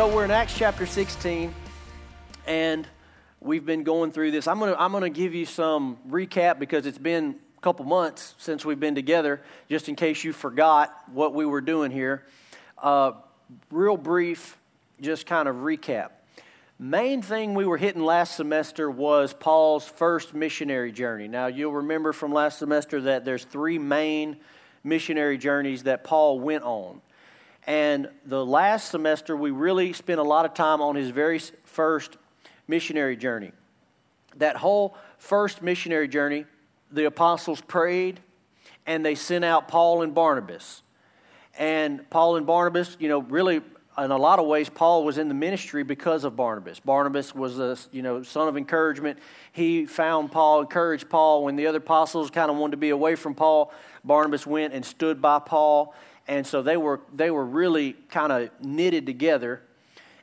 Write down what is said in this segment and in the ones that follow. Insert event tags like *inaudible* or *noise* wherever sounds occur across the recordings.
So we're in Acts chapter 16, and we've been going through this. I'm going to I'm gonna give you some recap because it's been a couple months since we've been together, just in case you forgot what we were doing here. Uh, real brief, just kind of recap. Main thing we were hitting last semester was Paul's first missionary journey. Now, you'll remember from last semester that there's three main missionary journeys that Paul went on. And the last semester, we really spent a lot of time on his very first missionary journey. That whole first missionary journey, the apostles prayed and they sent out Paul and Barnabas. And Paul and Barnabas, you know, really in a lot of ways, Paul was in the ministry because of Barnabas. Barnabas was a you know son of encouragement. He found Paul, encouraged Paul when the other apostles kind of wanted to be away from Paul. Barnabas went and stood by Paul, and so they were they were really kind of knitted together.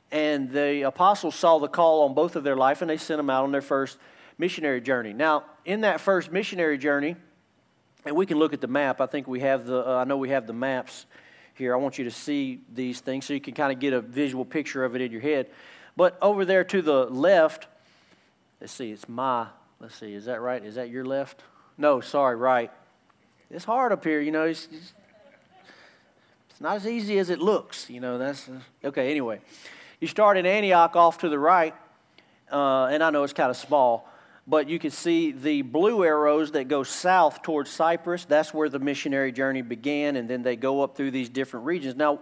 And the apostles saw the call on both of their life, and they sent them out on their first missionary journey. Now, in that first missionary journey, and we can look at the map. I think we have the. Uh, I know we have the maps here. I want you to see these things so you can kind of get a visual picture of it in your head. But over there to the left, let's see, it's my, let's see, is that right? Is that your left? No, sorry, right. It's hard up here, you know. It's, it's, it's not as easy as it looks, you know. That's okay. Anyway, you start in Antioch off to the right, uh, and I know it's kind of small, but you can see the blue arrows that go south towards Cyprus. That's where the missionary journey began, and then they go up through these different regions. Now,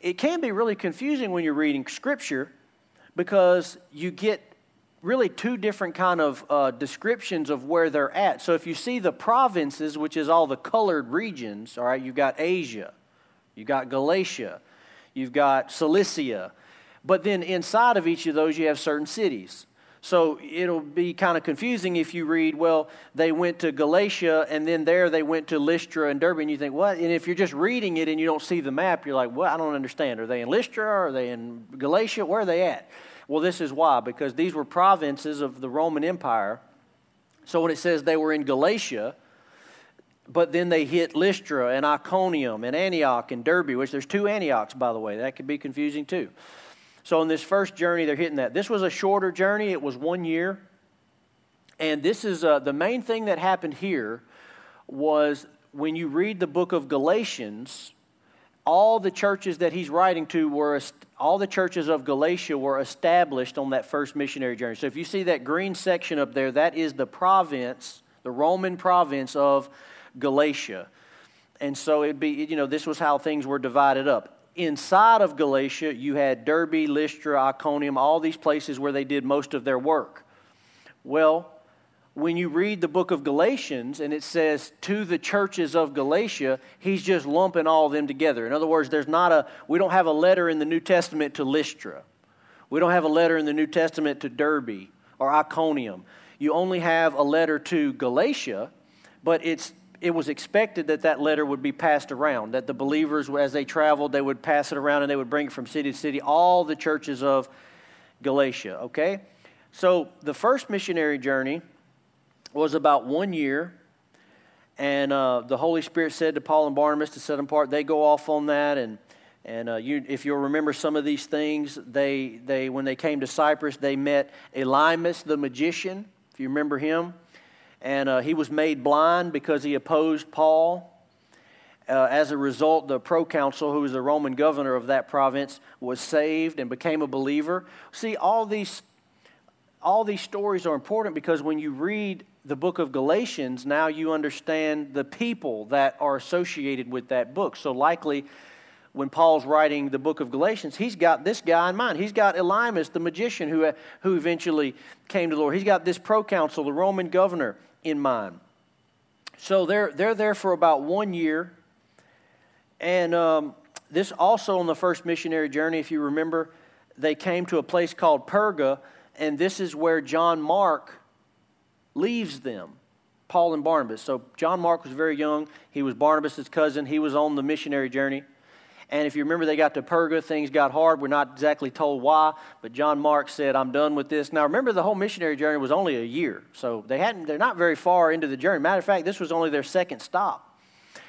it can be really confusing when you're reading Scripture because you get really two different kind of uh, descriptions of where they're at. So if you see the provinces, which is all the colored regions, all right, you've got Asia, you've got Galatia, you've got Cilicia, but then inside of each of those you have certain cities. So it'll be kind of confusing if you read, well, they went to Galatia and then there they went to Lystra and Derbe, and you think, what? And if you're just reading it and you don't see the map, you're like, well, I don't understand. Are they in Lystra? Are they in Galatia? Where are they at? Well, this is why, because these were provinces of the Roman Empire. So when it says they were in Galatia, but then they hit Lystra and Iconium and Antioch and Derbe, which there's two Antiochs, by the way. That could be confusing too. So, on this first journey, they're hitting that. This was a shorter journey, it was one year. And this is uh, the main thing that happened here was when you read the book of Galatians, all the churches that he's writing to were all the churches of Galatia were established on that first missionary journey. So if you see that green section up there, that is the province, the Roman province of Galatia. And so it'd be, you know, this was how things were divided up inside of Galatia, you had Derbe, Lystra, Iconium, all these places where they did most of their work. Well, when you read the book of Galatians and it says to the churches of Galatia, he's just lumping all of them together. In other words, there's not a we don't have a letter in the New Testament to Lystra. We don't have a letter in the New Testament to Derbe or Iconium. You only have a letter to Galatia, but it's it was expected that that letter would be passed around, that the believers, as they traveled, they would pass it around and they would bring it from city to city, all the churches of Galatia, okay? So the first missionary journey was about one year, and uh, the Holy Spirit said to Paul and Barnabas to set them apart. They go off on that, and and uh, you, if you'll remember some of these things, they, they when they came to Cyprus, they met Elymas the magician. If you remember him, and uh, he was made blind because he opposed Paul. Uh, as a result, the proconsul, who was the Roman governor of that province, was saved and became a believer. See, all these, all these stories are important because when you read the book of Galatians, now you understand the people that are associated with that book. So, likely, when Paul's writing the book of Galatians, he's got this guy in mind. He's got Elymas, the magician who, who eventually came to the Lord. He's got this proconsul, the Roman governor in mind. So they're, they're there for about one year. And um, this also on the first missionary journey, if you remember, they came to a place called Perga, and this is where John Mark leaves them, Paul and Barnabas. So John Mark was very young. He was Barnabas' cousin. He was on the missionary journey. And if you remember, they got to Perga, things got hard. We're not exactly told why, but John Mark said, I'm done with this. Now, remember, the whole missionary journey was only a year, so they hadn't, they're not very far into the journey. Matter of fact, this was only their second stop.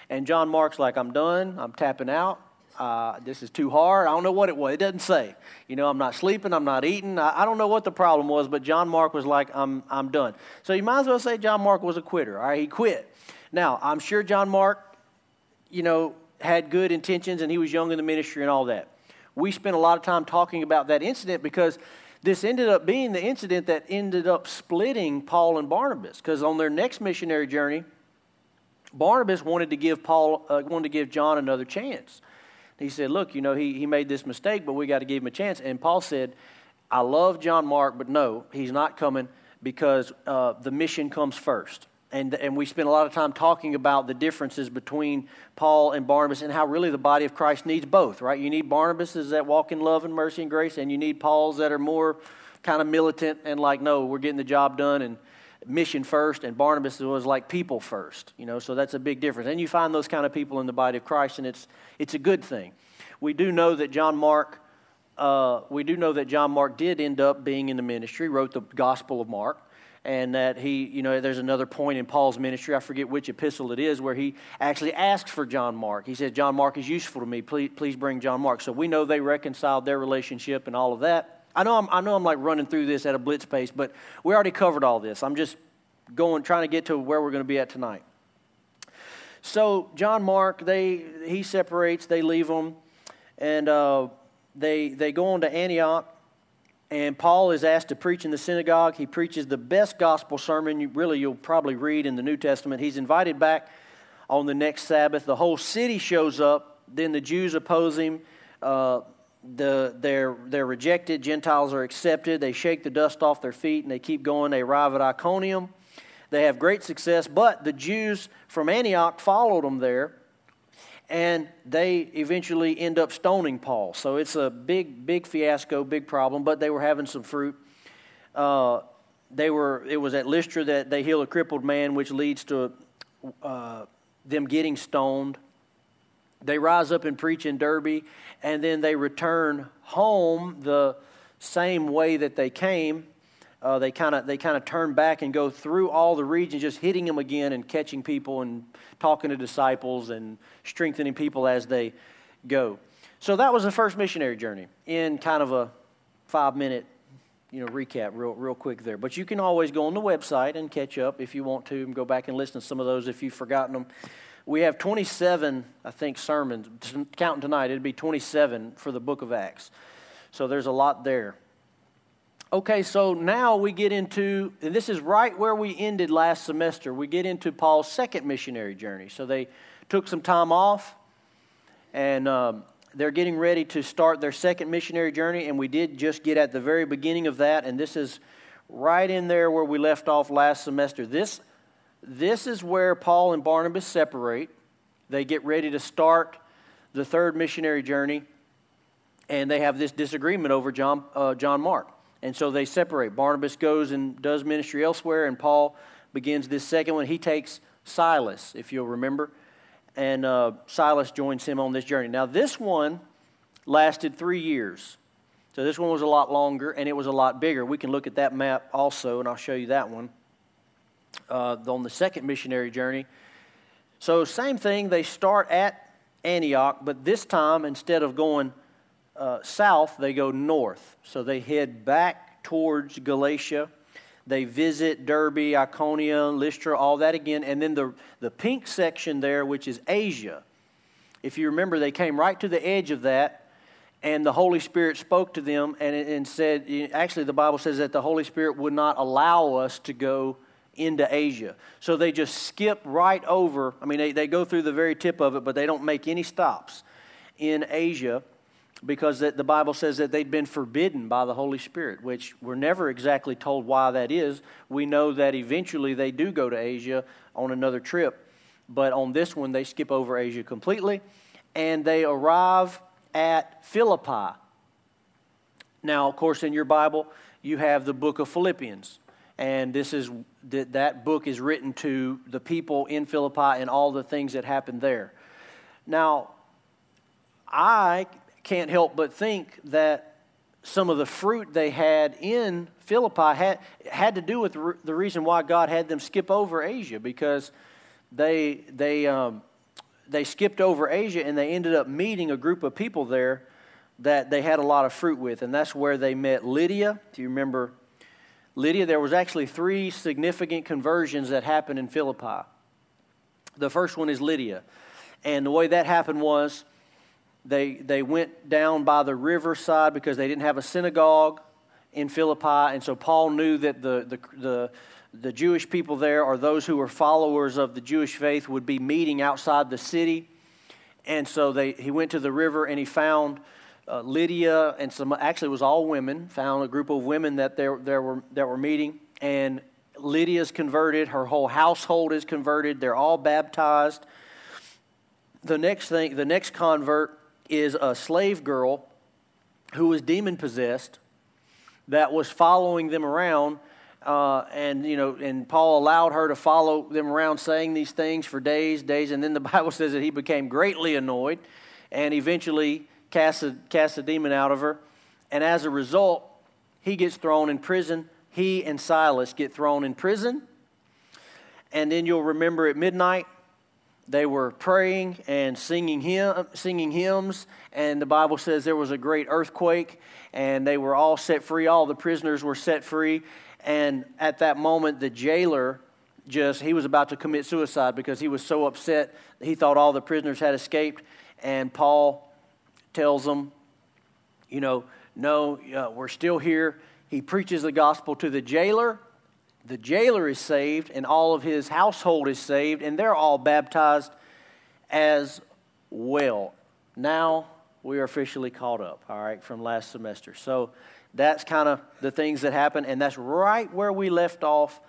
And John Mark's like, I'm done, I'm tapping out, Uh, this is too hard. I don't know what it was. It doesn't say. You know, I'm not sleeping. I'm not eating. I, I don't know what the problem was, but John Mark was like, I'm, I'm done. So you might as well say John Mark was a quitter. All right, he quit. Now, I'm sure John Mark, you know, had good intentions and he was young in the ministry and all that. We spent a lot of time talking about that incident because this ended up being the incident that ended up splitting Paul and Barnabas because on their next missionary journey, Barnabas wanted to give Paul uh, wanted to give John another chance. He said, "Look, you know, he, he made this mistake, but we got to give him a chance." And Paul said, "I love John Mark, but no, he's not coming because uh, the mission comes first and, and we spent a lot of time talking about the differences between Paul and Barnabas and how really the body of Christ needs both, right? You need Barnabas that walk in love and mercy and grace, and you need Pauls that are more kind of militant and like, no, we're getting the job done and mission first, and Barnabas was like people first, you know, so that's a big difference. And you find those kind of people in the body of Christ, and it's, it's a good thing. We do know that John Mark, uh, we do know that John Mark did end up being in the ministry, wrote the Gospel of Mark and that he, you know, there's another point in Paul's ministry, I forget which epistle it is, where he actually asks for John Mark. He said, John Mark is useful to me. Please, please bring John Mark. So we know they reconciled their relationship and all of that. I know I'm, I know I'm like running through this at a blitz pace, but we already covered all this. I'm just going, trying to get to where we're going to be at tonight. So John Mark, they, he separates, they leave him, and uh, they, they go on to Antioch and Paul is asked to preach in the synagogue. He preaches the best gospel sermon you, really you'll probably read in the New Testament. He's invited back on the next Sabbath. The whole city shows up. Then the Jews oppose him. Uh, the, they're, they're rejected. Gentiles are accepted. They shake the dust off their feet and they keep going. They arrive at Iconium. They have great success, but the Jews from Antioch followed them there and they eventually end up stoning Paul. So it's a big, big fiasco, big problem, but they were having some fruit. Uh, they were, it was at Lystra that they heal a crippled man, which leads to uh, them getting stoned. They rise up and preach in Derbe, and then they return home the same way that they came. Uh, they kind of they kind of turn back and go through all the regions, just hitting them again and catching people and talking to disciples and strengthening people as they go. So that was the first missionary journey in kind of a five minute you know recap real real quick there. But you can always go on the website and catch up if you want to and go back and listen to some of those if you've forgotten them we have 27 i think sermons. Counting tonight it'd be 27 for the book of acts. So there's a lot there Okay, so now we get into, and this is right where we ended last semester. We get into Paul's second missionary journey. So they took some time off, and um, they're getting ready to start their second missionary journey. And we did just get at the very beginning of that, and this is right in there where we left off last semester. This, this is where Paul and Barnabas separate. They get ready to start the third missionary journey, and they have this disagreement over John, uh, John Mark. And so they separate. Barnabas goes and does ministry elsewhere, and Paul begins this second one. He takes Silas, if you'll remember, and uh, Silas joins him on this journey. Now, this one lasted three years. So this one was a lot longer and it was a lot bigger. We can look at that map also, and I'll show you that one uh, on the second missionary journey. So, same thing, they start at Antioch, but this time, instead of going uh, south, they go north. So they head back towards Galatia. They visit Derbe, Iconium, Lystra, all that again. And then the, the pink section there, which is Asia. If you remember, they came right to the edge of that, and the Holy Spirit spoke to them and, and said, actually, the Bible says that the Holy Spirit would not allow us to go into Asia. So they just skip right over. I mean, they, they go through the very tip of it, but they don't make any stops in Asia because the Bible says that they'd been forbidden by the Holy Spirit, which we're never exactly told why that is. We know that eventually they do go to Asia on another trip, but on this one they skip over Asia completely and they arrive at Philippi. Now, of course, in your Bible, you have the book of Philippians. And this is that, that book is written to the people in Philippi and all the things that happened there. Now, I can't help but think that some of the fruit they had in Philippi had, had to do with the reason why God had them skip over Asia because they, they, um, they skipped over Asia and they ended up meeting a group of people there that they had a lot of fruit with. And that's where they met Lydia. Do you remember Lydia? There was actually three significant conversions that happened in Philippi. The first one is Lydia. And the way that happened was they, they went down by the riverside because they didn't have a synagogue in Philippi. And so Paul knew that the, the, the the Jewish people there, or those who were followers of the Jewish faith, would be meeting outside the city. And so they, he went to the river and he found uh, Lydia and some, actually, it was all women, found a group of women that, there, there were, that were meeting. And Lydia's converted, her whole household is converted, they're all baptized. The next thing, the next convert is a slave girl who was demon possessed that was following them around uh, and you know, and Paul allowed her to follow them around saying these things for days, days, and then the *laughs* Bible says that he became greatly annoyed, and eventually cast a, cast a demon out of her, and as a result, he gets thrown in prison. He and Silas get thrown in prison, and then you'll remember at midnight they were praying and singing hymn, singing hymns, and the Bible says there was a great earthquake, and they were all set free. All the prisoners were set free, and at that moment, the jailer just, he was about to commit suicide because he was so upset. He thought all the prisoners had escaped. And Paul tells them, you know, no, uh, we're still here. He preaches the gospel to the jailer. The jailer is saved, and all of his household is saved, and they're all baptized as well. Now we are officially caught up, all right, from last semester. So that's kind of the things that happen, and that's right where we left off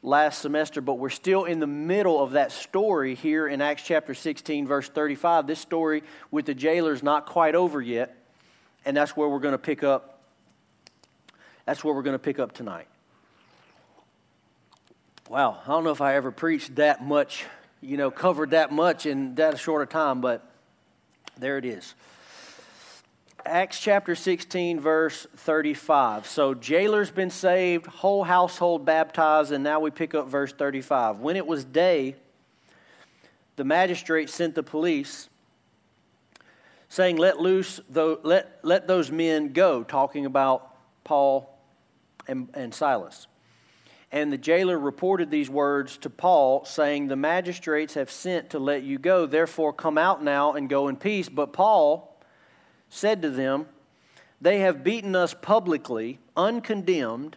last semester, but we're still in the middle of that story here in Acts chapter 16, verse 35. This story with the jailer is not quite over yet, and that's where we're going to pick up. That's where we're going to pick up tonight. Wow, I don't know if I ever preached that much, you know, covered that much in that short a time, but there it is. Acts chapter 16, verse 35. So, jailer's been saved, whole household baptized, and now we pick up verse 35. When it was day, the magistrate sent the police, saying, Let loose, let, let those men go, talking about Paul and, and Silas. And the jailer reported these words to Paul, saying, The magistrates have sent to let you go. Therefore, come out now and go in peace. But Paul, said to them, They have beaten us publicly, uncondemned,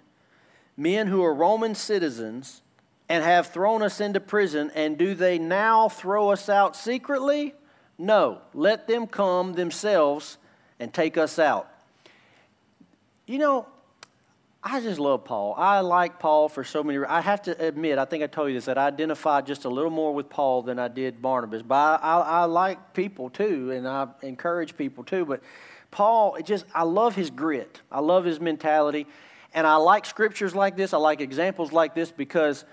men who are Roman citizens, and have thrown us into prison, and do they now throw us out secretly? No, let them come themselves and take us out. You know, I just love Paul. I like Paul for so many. Reasons. I have to admit, I think I told you this that I identify just a little more with Paul than I did Barnabas. But I, I, I like people too, and I encourage people too. But Paul, it just I love his grit. I love his mentality, and I like scriptures like this. I like examples like this because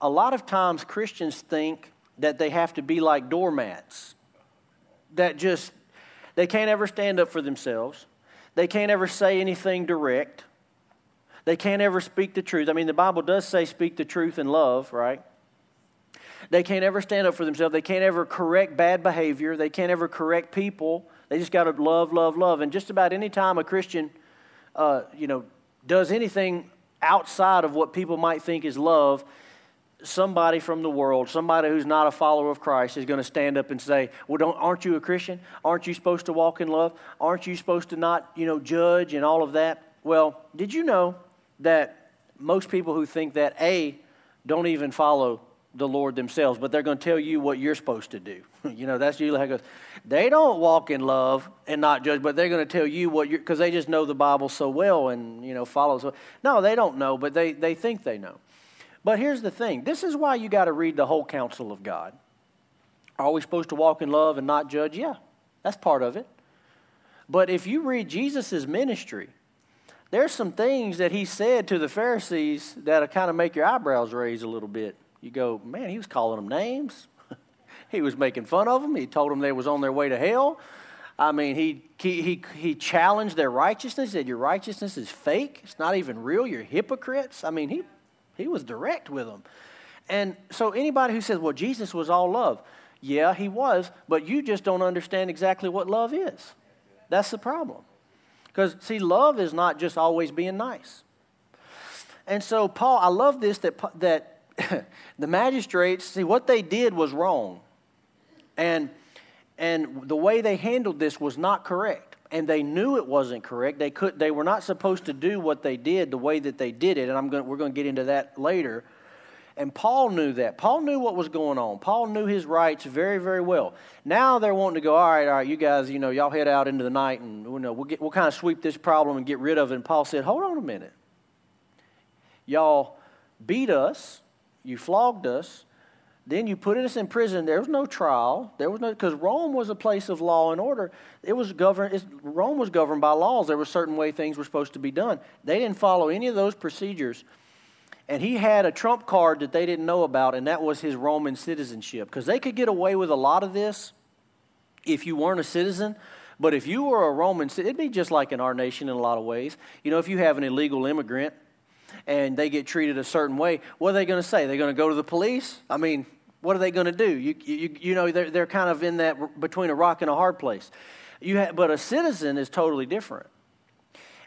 a lot of times Christians think that they have to be like doormats, that just they can't ever stand up for themselves. They can't ever say anything direct they can't ever speak the truth. I mean, the Bible does say speak the truth in love, right? They can't ever stand up for themselves. They can't ever correct bad behavior. They can't ever correct people. They just got to love, love, love. And just about any time a Christian, uh, you know, does anything outside of what people might think is love, somebody from the world, somebody who's not a follower of Christ, is going to stand up and say, "Well, don't, aren't you a Christian? Aren't you supposed to walk in love? Aren't you supposed to not, you know, judge and all of that?" Well, did you know that most people who think that, A, don't even follow the Lord themselves, but they're going to tell you what you're supposed to do. *laughs* you know, that's usually how it goes. They don't walk in love and not judge, but they're going to tell you what you're, because they just know the Bible so well and, you know, follow. So, no, they don't know, but they, they think they know. But here's the thing this is why you got to read the whole counsel of God. Are we supposed to walk in love and not judge? Yeah, that's part of it. But if you read Jesus' ministry, there's some things that he said to the Pharisees that'll kind of make your eyebrows raise a little bit. You go, man, he was calling them names. *laughs* he was making fun of them. He told them they was on their way to hell. I mean, he, he, he, he challenged their righteousness, said, Your righteousness is fake. It's not even real. You're hypocrites. I mean, he, he was direct with them. And so, anybody who says, Well, Jesus was all love, Yeah, he was, but you just don't understand exactly what love is. That's the problem. Because, see, love is not just always being nice. And so, Paul, I love this that, that *laughs* the magistrates, see, what they did was wrong. And, and the way they handled this was not correct. And they knew it wasn't correct. They, could, they were not supposed to do what they did the way that they did it. And I'm going, we're going to get into that later. And Paul knew that. Paul knew what was going on. Paul knew his rights very, very well. Now they're wanting to go, all right, all right, you guys, you know, y'all head out into the night and you know, we'll, get, we'll kind of sweep this problem and get rid of it. And Paul said, hold on a minute. Y'all beat us, you flogged us, then you put us in prison. There was no trial. There was no because Rome was a place of law and order. It was governed. Rome was governed by laws. There were certain way things were supposed to be done. They didn't follow any of those procedures. And he had a trump card that they didn't know about, and that was his Roman citizenship. Because they could get away with a lot of this if you weren't a citizen. But if you were a Roman it'd be just like in our nation in a lot of ways. You know, if you have an illegal immigrant and they get treated a certain way, what are they going to say? They're going to go to the police? I mean, what are they going to do? You, you, you know, they're, they're kind of in that between a rock and a hard place. You have, but a citizen is totally different.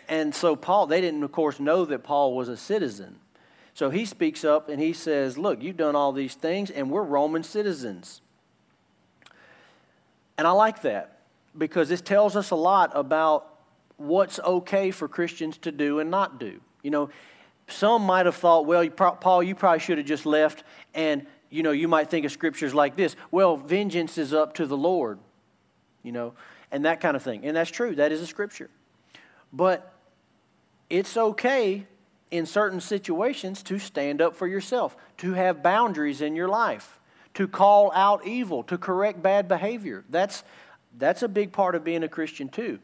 And so Paul, they didn't, of course, know that Paul was a citizen. So he speaks up and he says, Look, you've done all these things, and we're Roman citizens. And I like that because this tells us a lot about what's okay for Christians to do and not do. You know, some might have thought, well, you pro- Paul, you probably should have just left. And, you know, you might think of scriptures like this well, vengeance is up to the Lord, you know, and that kind of thing. And that's true, that is a scripture. But it's okay in certain situations to stand up for yourself, to have boundaries in your life, to call out evil, to correct bad behavior. That's, that's a big part of being a Christian, too.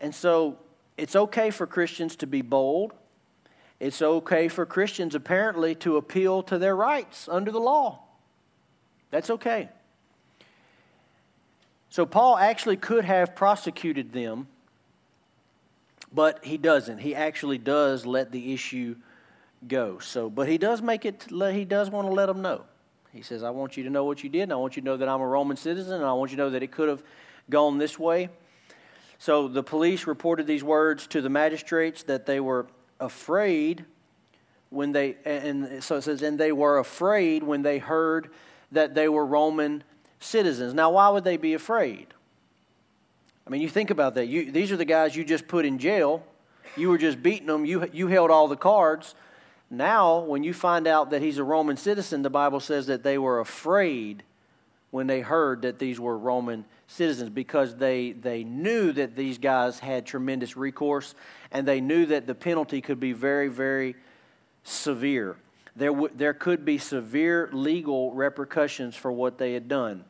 And so it's okay for Christians to be bold. It's okay for Christians, apparently, to appeal to their rights under the law. That's okay. So Paul actually could have prosecuted them but he doesn't. He actually does let the issue go. So, but he does make it. He does want to let them know. He says, "I want you to know what you did, and I want you to know that I'm a Roman citizen, and I want you to know that it could have gone this way." So the police reported these words to the magistrates that they were afraid when they and so it says and they were afraid when they heard that they were Roman citizens. Now, why would they be afraid? I mean, you think about that. You, these are the guys you just put in jail. You were just beating them. You, you held all the cards. Now, when you find out that he's a Roman citizen, the Bible says that they were afraid when they heard that these were Roman citizens because they, they knew that these guys had tremendous recourse and they knew that the penalty could be very, very severe. There, w- there could be severe legal repercussions for what they had done.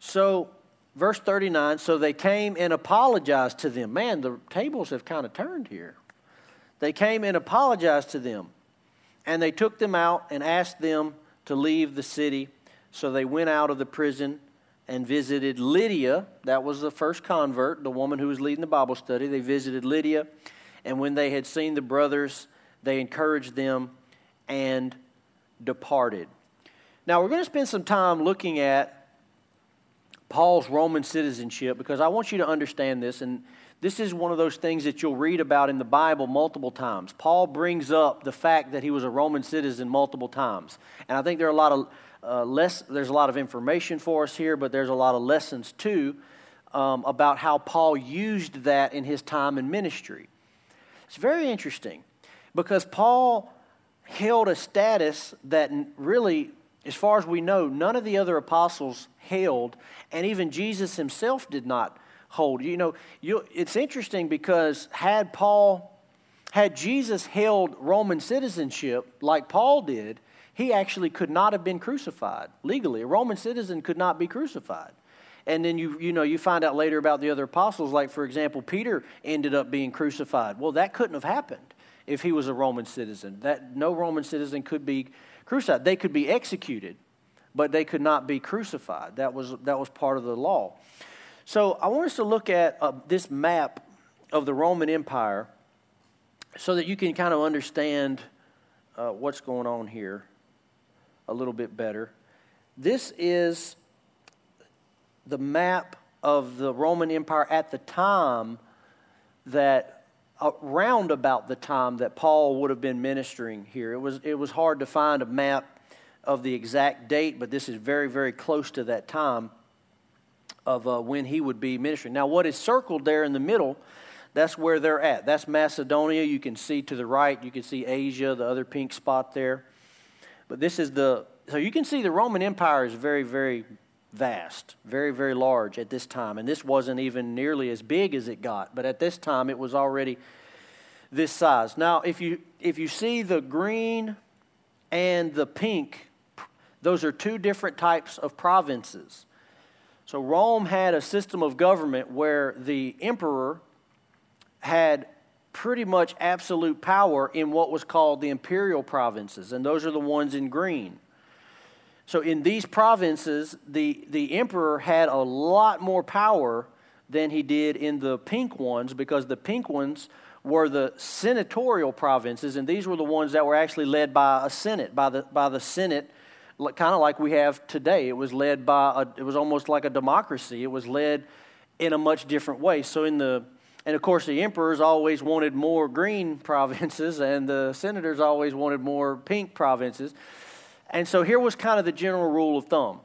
So, verse 39 so they came and apologized to them. Man, the tables have kind of turned here. They came and apologized to them. And they took them out and asked them to leave the city. So they went out of the prison and visited Lydia. That was the first convert, the woman who was leading the Bible study. They visited Lydia. And when they had seen the brothers, they encouraged them and departed. Now, we're going to spend some time looking at Paul's Roman citizenship because I want you to understand this. And this is one of those things that you'll read about in the Bible multiple times. Paul brings up the fact that he was a Roman citizen multiple times. And I think there are a lot of uh, less, there's a lot of information for us here, but there's a lot of lessons too um, about how Paul used that in his time in ministry. It's very interesting because Paul held a status that really as far as we know, none of the other apostles held, and even Jesus himself did not hold. You know, you, it's interesting because had Paul, had Jesus held Roman citizenship like Paul did, he actually could not have been crucified legally. A Roman citizen could not be crucified. And then you, you know, you find out later about the other apostles, like, for example, Peter ended up being crucified. Well, that couldn't have happened if he was a Roman citizen. That no Roman citizen could be crucified. They could be executed, but they could not be crucified. That was, that was part of the law. So I want us to look at uh, this map of the Roman Empire so that you can kind of understand uh, what's going on here a little bit better. this is the map of the Roman Empire at the time that around about the time that Paul would have been ministering here. It was, it was hard to find a map of the exact date, but this is very, very close to that time of uh, when he would be ministering. Now, what is circled there in the middle, that's where they're at. That's Macedonia. You can see to the right, you can see Asia, the other pink spot there. But this is the, so you can see the Roman Empire is very, very vast, very, very large at this time. And this wasn't even nearly as big as it got, but at this time it was already this size. Now, if you, if you see the green and the pink, those are two different types of provinces. So, Rome had a system of government where the emperor had pretty much absolute power in what was called the imperial provinces, and those are the ones in green. So in these provinces, the, the emperor had a lot more power than he did in the pink ones because the pink ones were the senatorial provinces, and these were the ones that were actually led by a senate, by the, by the senate, kind of like we have today. It was led by, a, it was almost like a democracy. It was led in a much different way. So in the, and of course, the emperors always wanted more green *laughs* provinces, and the senators always wanted more pink provinces. And so here was kind of the general rule of thumb.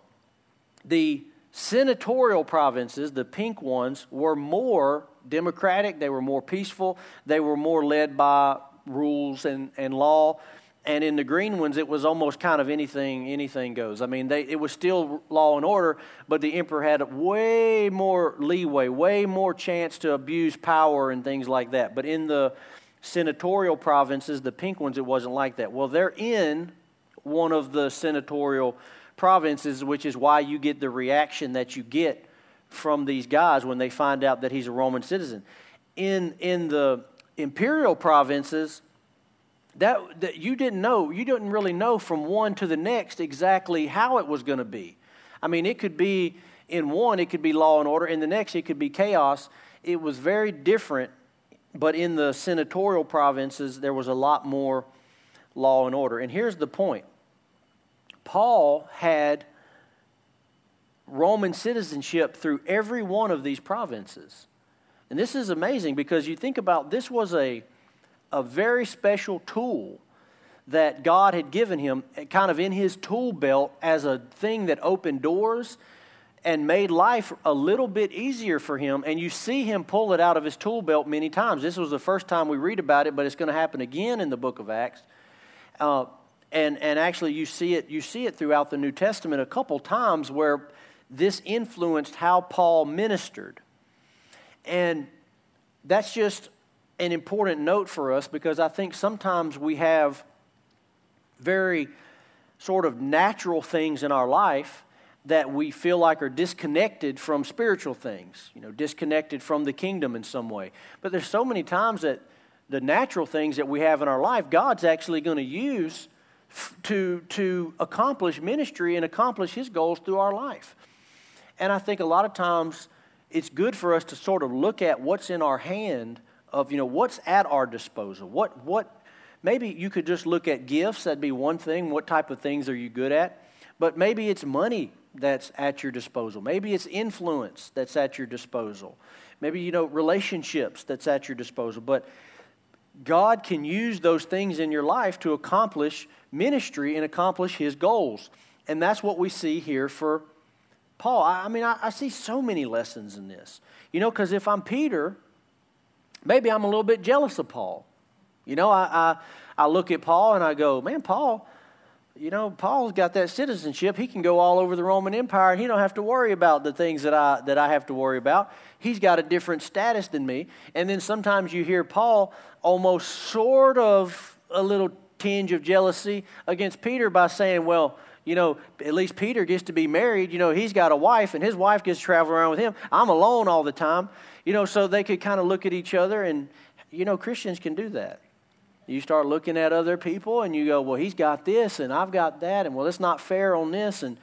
The senatorial provinces, the pink ones, were more democratic, they were more peaceful, they were more led by rules and, and law. And in the green ones, it was almost kind of anything anything goes. I mean, they, it was still law and order, but the emperor had way more leeway, way more chance to abuse power and things like that. But in the senatorial provinces, the pink ones, it wasn't like that. Well, they're in one of the senatorial provinces, which is why you get the reaction that you get from these guys when they find out that he's a Roman citizen. In, in the imperial provinces, that, that you didn't know, you didn't really know from one to the next exactly how it was going to be. I mean, it could be in one, it could be law and order, in the next, it could be chaos. It was very different, but in the senatorial provinces, there was a lot more law and order. And here's the point Paul had Roman citizenship through every one of these provinces. And this is amazing because you think about this was a, a very special tool that God had given him, kind of in his tool belt, as a thing that opened doors and made life a little bit easier for him. And you see him pull it out of his tool belt many times. This was the first time we read about it, but it's going to happen again in the book of Acts. Uh, and, and actually you see it you see it throughout the new testament a couple times where this influenced how paul ministered. And that's just an important note for us because i think sometimes we have very sort of natural things in our life that we feel like are disconnected from spiritual things you know disconnected from the kingdom in some way. But there's so many times that the natural things that we have in our life god's actually going to use to, to accomplish ministry and accomplish his goals through our life. And I think a lot of times it's good for us to sort of look at what's in our hand of, you know, what's at our disposal. What, what, maybe you could just look at gifts, that'd be one thing. What type of things are you good at? But maybe it's money that's at your disposal. Maybe it's influence that's at your disposal. Maybe, you know, relationships that's at your disposal. But God can use those things in your life to accomplish ministry and accomplish his goals. And that's what we see here for Paul. I, I mean, I, I, see so many lessons in this. You know, because if I'm Peter, maybe I'm a little bit jealous of Paul. You know, I, I, I look at Paul and I go, man, Paul, you know, Paul's got that citizenship. He can go all over the Roman Empire and he don't have to worry about the things that I that I have to worry about. He's got a different status than me. And then sometimes you hear Paul almost sort of a little tinge of jealousy against Peter by saying, well, you know, at least Peter gets to be married. You know, he's got a wife and his wife gets to travel around with him. I'm alone all the time. You know, so they could kind of look at each other and, you know, Christians can do that. You start looking at other people and you go, well, he's got this and I've got that, and well, it's not fair on this. And,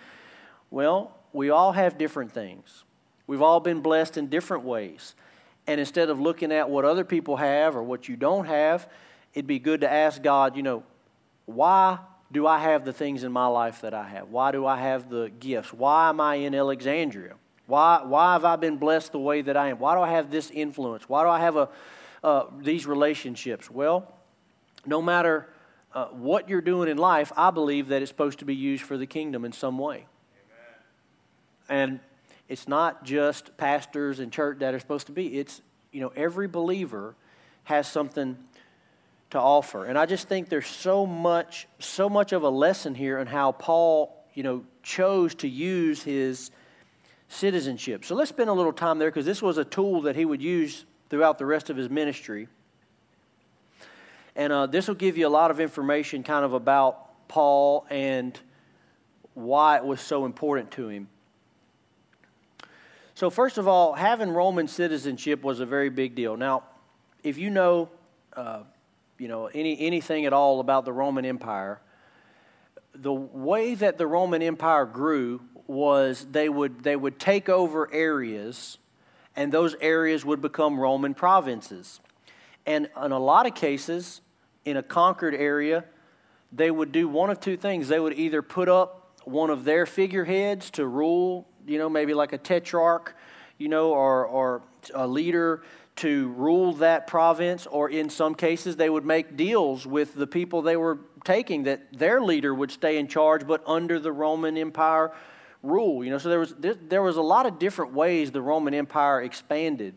well, we all have different things. We've all been blessed in different ways. And instead of looking at what other people have or what you don't have, it'd be good to ask God, you know, why do I have the things in my life that I have? Why do I have the gifts? Why am I in Alexandria? Why, why have I been blessed the way that I am? Why do I have this influence? Why do I have a, uh, these relationships? Well, no matter uh, what you're doing in life, I believe that it's supposed to be used for the kingdom in some way. Amen. And it's not just pastors and church that are supposed to be. It's, you know, every believer has something to offer. And I just think there's so much, so much of a lesson here in how Paul, you know, chose to use his citizenship. So let's spend a little time there because this was a tool that he would use throughout the rest of his ministry. And uh, this will give you a lot of information kind of about Paul and why it was so important to him. So, first of all, having Roman citizenship was a very big deal. Now, if you know, uh, you know any, anything at all about the Roman Empire, the way that the Roman Empire grew was they would, they would take over areas, and those areas would become Roman provinces. And in a lot of cases, in a conquered area, they would do one of two things. They would either put up one of their figureheads to rule, you know, maybe like a tetrarch, you know, or, or a leader to rule that province, or in some cases, they would make deals with the people they were taking that their leader would stay in charge, but under the Roman Empire rule. You know, so there was there was a lot of different ways the Roman Empire expanded,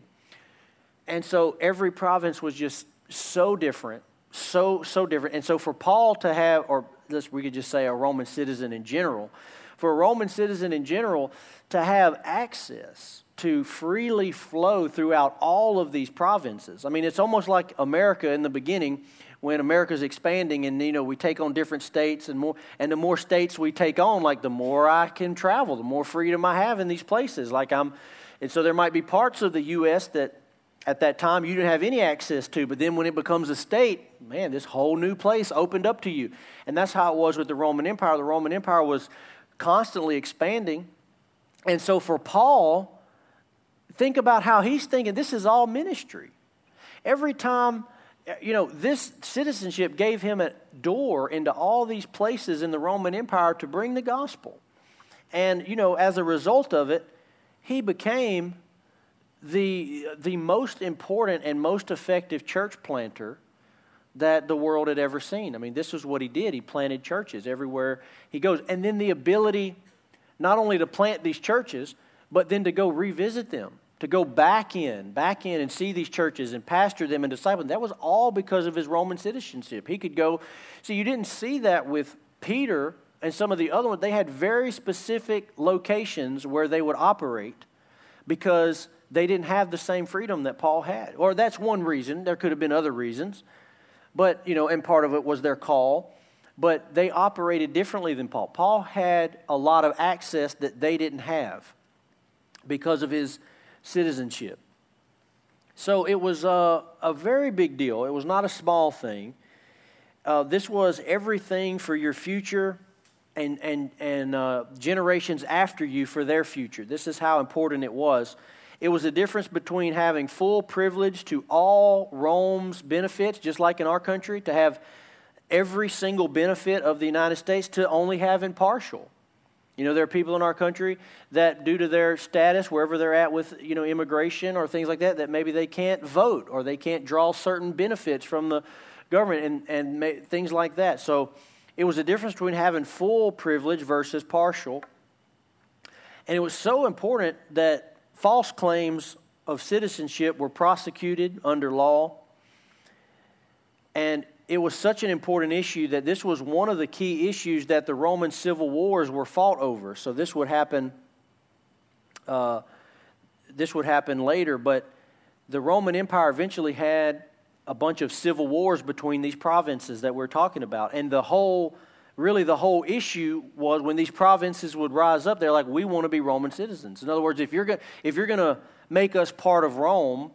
and so every province was just so different, so so different. And so for Paul to have, or this we could just say a Roman citizen in general, for a Roman citizen in general to have access to freely flow throughout all of these provinces. I mean, it's almost like America in the beginning when America's expanding and you know we take on different states and more and the more states we take on like the more I can travel the more freedom I have in these places like I'm and so there might be parts of the US that at that time you didn't have any access to but then when it becomes a state man this whole new place opened up to you. And that's how it was with the Roman Empire. The Roman Empire was constantly expanding. And so for Paul think about how he's thinking this is all ministry. Every time you know, this citizenship gave him a door into all these places in the Roman Empire to bring the gospel. And, you know, as a result of it, he became the, the most important and most effective church planter that the world had ever seen. I mean, this is what he did. He planted churches everywhere he goes. And then the ability not only to plant these churches, but then to go revisit them to go back in, back in and see these churches and pastor them and disciple them. That was all because of his Roman citizenship. He could go. See, you didn't see that with Peter and some of the other ones. They had very specific locations where they would operate because they didn't have the same freedom that Paul had. Or that's one reason. There could have been other reasons. But, you know, and part of it was their call. But they operated differently than Paul. Paul had a lot of access that they didn't have because of his citizenship. So it was a, a very big deal. It was not a small thing. Uh, this was everything for your future and, and, and uh, generations after you for their future. This is how important it was. It was a difference between having full privilege to all Rome's benefits, just like in our country, to have every single benefit of the United States, to only having partial. You know, there are people in our country that, due to their status, wherever they're at with, you know, immigration or things like that, that maybe they can't vote or they can't draw certain benefits from the government and, and may, things like that. So it was a difference between having full privilege versus partial. And it was so important that false claims of citizenship were prosecuted under law. And it was such an important issue that this was one of the key issues that the Roman civil wars were fought over. So this would happen. Uh, this would happen later, but the Roman Empire eventually had a bunch of civil wars between these provinces that we're talking about, and the whole, really, the whole issue was when these provinces would rise up. They're like, we want to be Roman citizens. In other words, if you're go- if you're going to make us part of Rome,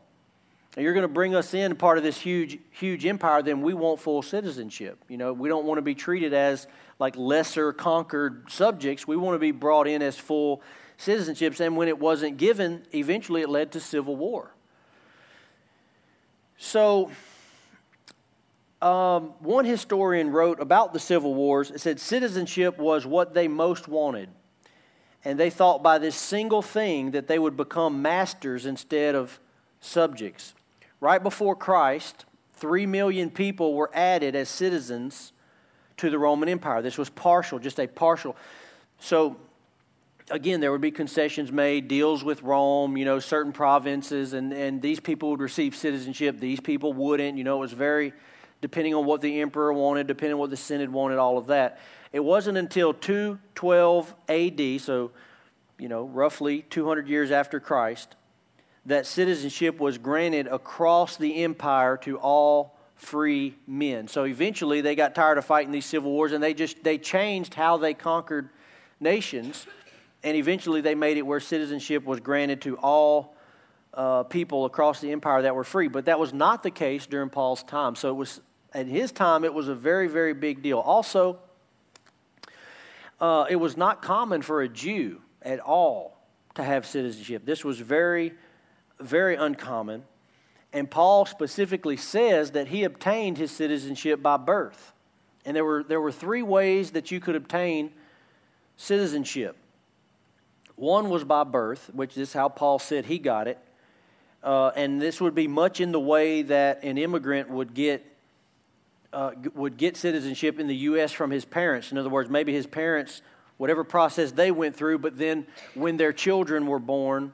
and you're going to bring us in part of this huge, huge empire, then we want full citizenship. You know, we don't want to be treated as like lesser conquered subjects. We want to be brought in as full citizenships. And when it wasn't given, eventually it led to civil war. So um, one historian wrote about the Civil Wars. It said citizenship was what they most wanted. And they thought by this single thing that they would become masters instead of subjects. Right before Christ, three million people were added as citizens to the Roman Empire. This was partial, just a partial. So, again, there would be concessions made, deals with Rome, you know, certain provinces, and, and these people would receive citizenship. These people wouldn't. You know, it was very depending on what the emperor wanted, depending on what the Senate wanted, all of that. It wasn't until 212 AD, so, you know, roughly 200 years after Christ, that citizenship was granted across the empire to all free men. So eventually they got tired of fighting these civil wars and they just they changed how they conquered nations and eventually they made it where citizenship was granted to all uh, people across the empire that were free. But that was not the case during Paul's time. So it was at his time, it was a very, very big deal. Also, uh, it was not common for a Jew at all to have citizenship. This was very, very uncommon. And Paul specifically says that he obtained his citizenship by birth. And there were, there were three ways that you could obtain citizenship. One was by birth, which is how Paul said he got it. Uh, and this would be much in the way that an immigrant would get uh, would get citizenship in the U.S. from his parents. In other words, maybe his parents, whatever process they went through, but then when their children were born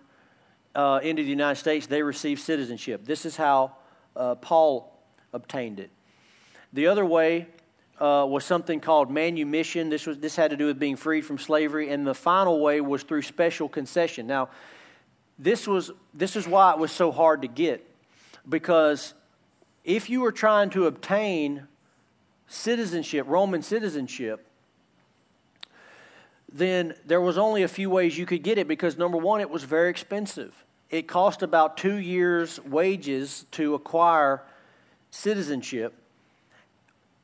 uh, into the United States, they received citizenship. This is how uh, Paul obtained it. The other way uh, was something called manumission. This, was, this had to do with being freed from slavery. And the final way was through special concession. Now, this, was, this is why it was so hard to get, because if you were trying to obtain citizenship, Roman citizenship, then there was only a few ways you could get it because number one, it was very expensive. It cost about two years' wages to acquire citizenship.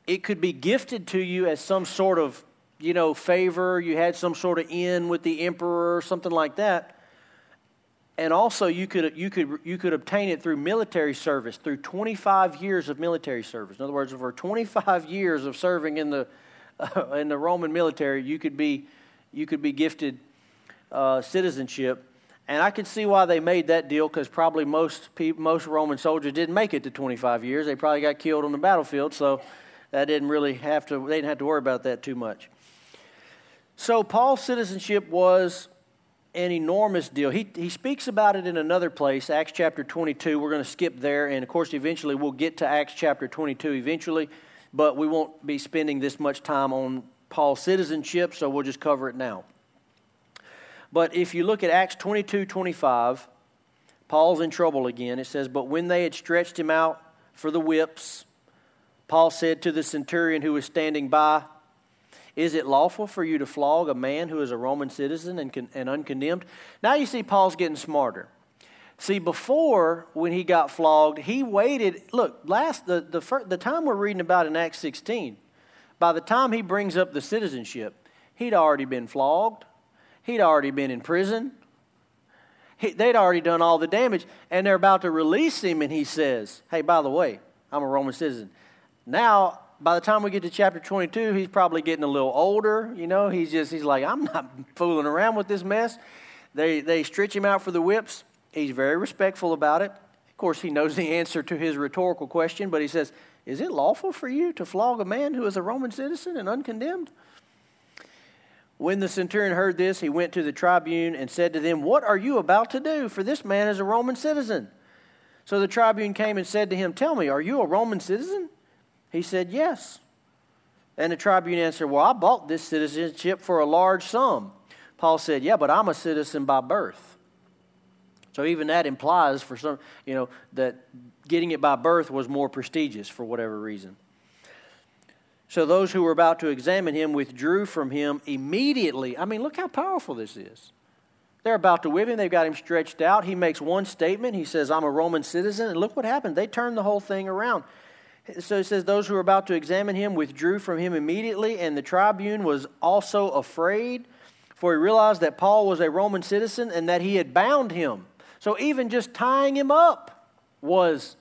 It could be gifted to you as some sort of, you know, favor. You had some sort of in with the emperor or something like that and also you could, you, could, you could obtain it through military service, through 25 years of military service. In other words, for 25 years of serving in the, uh, *laughs* in the Roman military, you could be, you could be gifted uh, citizenship. And I can see why they made that deal because probably most, people, most Roman soldiers didn't make it to 25 years. They probably got killed on the battlefield, so that didn't really have to, they didn't have to worry about that too much. So Paul's citizenship was an enormous deal. He, he speaks about it in another place, Acts chapter 22. We're going to skip there, and of course, eventually we'll get to Acts chapter 22 eventually, but we won't be spending this much time on Paul's citizenship, so we'll just cover it now. But if you look at Acts 22 25, Paul's in trouble again. It says, But when they had stretched him out for the whips, Paul said to the centurion who was standing by, is it lawful for you to flog a man who is a Roman citizen and, con- and uncondemned? Now you see Paul's getting smarter. See, before when he got flogged, he waited. Look, last the, the, first, the time we're reading about in Acts 16, by the time he brings up the citizenship, he'd already been flogged, he'd already been in prison, he, they'd already done all the damage, and they're about to release him, and he says, Hey, by the way, I'm a Roman citizen. Now by the time we get to chapter 22, he's probably getting a little older. You know, he's just, he's like, I'm not fooling around with this mess. They, they stretch him out for the whips. He's very respectful about it. Of course, he knows the answer to his rhetorical question, but he says, Is it lawful for you to flog a man who is a Roman citizen and uncondemned? When the centurion heard this, he went to the tribune and said to them, What are you about to do? For this man is a Roman citizen. So the tribune came and said to him, Tell me, are you a Roman citizen? He said, Yes. And the tribune answered, Well, I bought this citizenship for a large sum. Paul said, Yeah, but I'm a citizen by birth. So even that implies for some, you know, that getting it by birth was more prestigious for whatever reason. So those who were about to examine him withdrew from him immediately. I mean, look how powerful this is. They're about to whip him. They've got him stretched out. He makes one statement. He says, I'm a Roman citizen. And look what happened. They turned the whole thing around. So it says, Those who were about to examine him withdrew from him immediately, and the tribune was also afraid, for he realized that Paul was a Roman citizen and that he had bound him. So even just tying him up was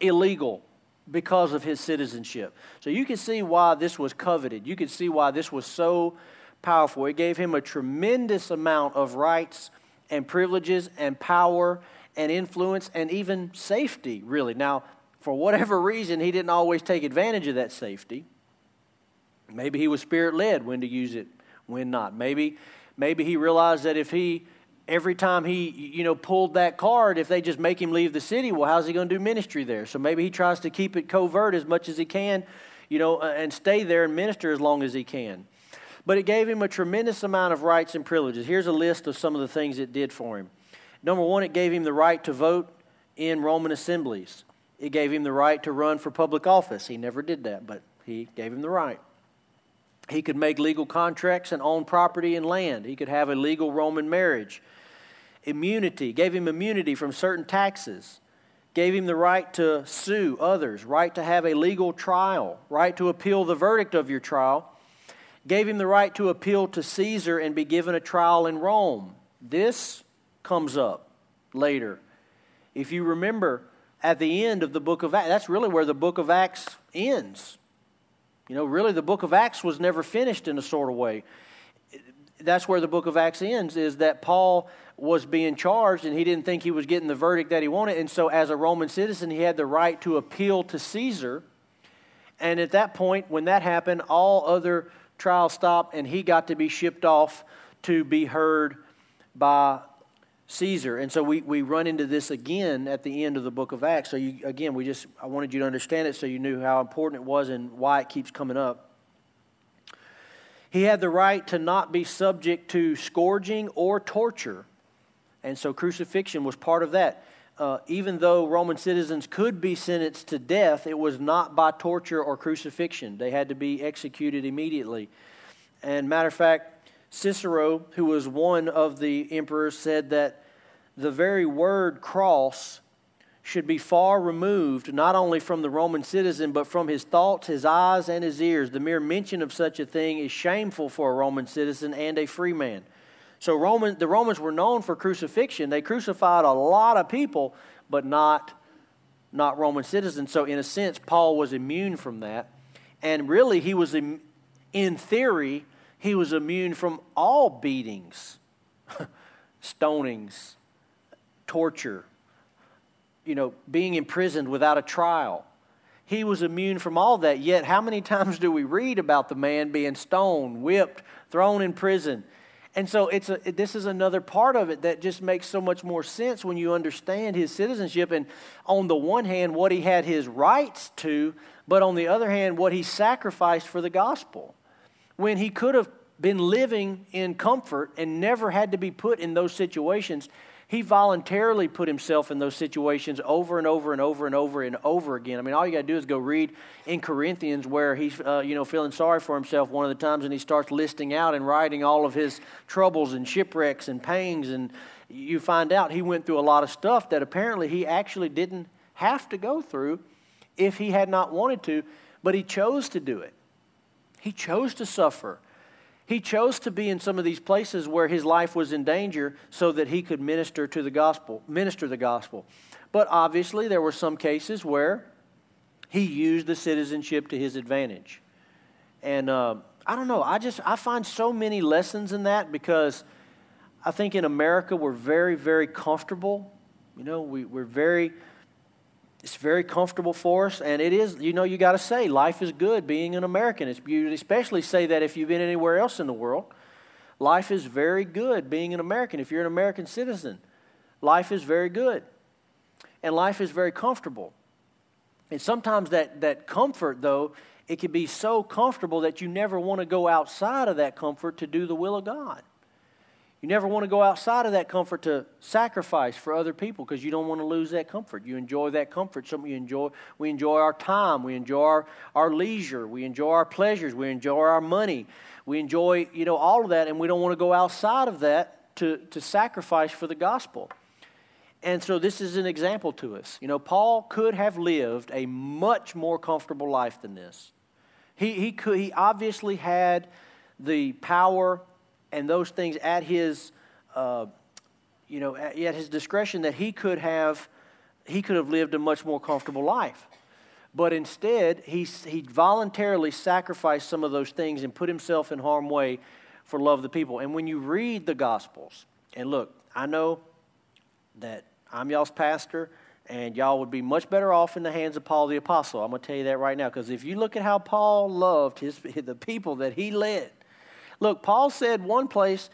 illegal because of his citizenship. So you can see why this was coveted. You can see why this was so powerful. It gave him a tremendous amount of rights and privileges and power and influence and even safety, really. Now, for whatever reason, he didn't always take advantage of that safety. Maybe he was spirit led when to use it, when not. Maybe, maybe he realized that if he every time he you know pulled that card if they just make him leave the city well how's he going to do ministry there? So maybe he tries to keep it covert as much as he can you know and stay there and minister as long as he can. But it gave him a tremendous amount of rights and privileges. Here's a list of some of the things it did for him. Number one it gave him the right to vote in roman assemblies it gave him the right to run for public office he never did that but he gave him the right he could make legal contracts and own property and land. He could have a legal Roman marriage immunity, gave him immunity from certain taxes, gave him the right to sue others, right to have a legal trial, right to appeal the verdict of your trial, gave him the right to appeal to Caesar and be given a trial in Rome. This comes up later. If you remember at the end of the book of Acts, that's really where the book of Acts ends. You know, really, the book of Acts was never finished in a sort of way. That's where the book of Acts ends, is that Paul was being charged and he didn't think he was getting the verdict that he wanted. And so, as a Roman citizen, he had the right to appeal to Caesar. And at that point, when that happened, all other trials stopped and he got to be shipped off to be heard by Caesar. And so we, we run into this again at the end of the book of Acts. So, you, again, we just, I wanted you to understand it so you knew how important it was and why it keeps coming up. He had the right to not be subject to scourging or torture and so crucifixion was part of that. Uh, even though Roman citizens could be sentenced to death, it was not by torture or crucifixion. They had to be executed immediately. And matter of fact, Cicero, who was one of the emperors, said that the very word cross should be far removed, not only from the Roman citizen, but from his thoughts, his eyes, and his ears. The mere mention of such a thing is shameful for a Roman citizen and a free man. So Roman, the Romans were known for crucifixion. They crucified a lot of people, but not, not Roman citizens. So in a sense, Paul was immune from that. And really, he was, in theory, he was immune from all beatings, *laughs* stonings, torture, you know, being imprisoned without a trial. He was immune from all that. Yet, how many *laughs* times do we read about the man being stoned, whipped, thrown in prison? And so it's a, this is another part of it that just makes so much more sense when you understand his citizenship and on the one hand what he had his rights to, but on the other hand what he sacrificed for the gospel. When he could have been living in comfort and never had to be put in those situations, he voluntarily put himself in those situations over and over and over and over and over again. I mean, all you got to do is go read in Corinthians where he's, uh, you know, feeling sorry for himself one of the times, and he starts listing out and writing all of his troubles and shipwrecks and pains, and you find out he went through a lot of stuff that apparently he actually didn't have to go through if he had not wanted to, but he chose to do it. He chose to suffer. He chose to be in some of these places where his life was in danger so that he could minister to the gospel, minister the gospel. But obviously, there were some cases where he used the citizenship to his advantage. And uh, I don't know, I just I find so many lessons in that because I think in America we're very, very comfortable. You know, we, we're very it's very comfortable for us, and it is, you know, you got to say, life is good being an American. It's, you especially say that if you've been anywhere else in the world. Life is very good being an American. If you're an American citizen, life is very good. And life is very comfortable. And sometimes that, that comfort, though, it can be so comfortable that you never want to go outside of that comfort to do the will of God. You never want to go outside of that comfort to sacrifice for other people because you don't want to lose that comfort. You enjoy that comfort. Something you enjoy. We enjoy our time. We enjoy our, our leisure. We enjoy our pleasures. We enjoy our money. We enjoy, you know, all of that, and we don't want to go outside of that to, to sacrifice for the gospel. And so this is an example to us. You know, Paul could have lived a much more comfortable life than this. He, he, could, he obviously had the power and those things at his, uh, you know, at, at his discretion that he could have, he could have lived a much more comfortable life. But instead, he, he voluntarily sacrificed some of those things and put himself in harm's way for love of the people. And when you read the Gospels, and look, I know that I'm y'all's pastor, and y'all would be much better off in the hands of Paul the Apostle. I'm going to tell you that right now, because if you look at how Paul loved his, *laughs* the people that he led, look, Paul said one place,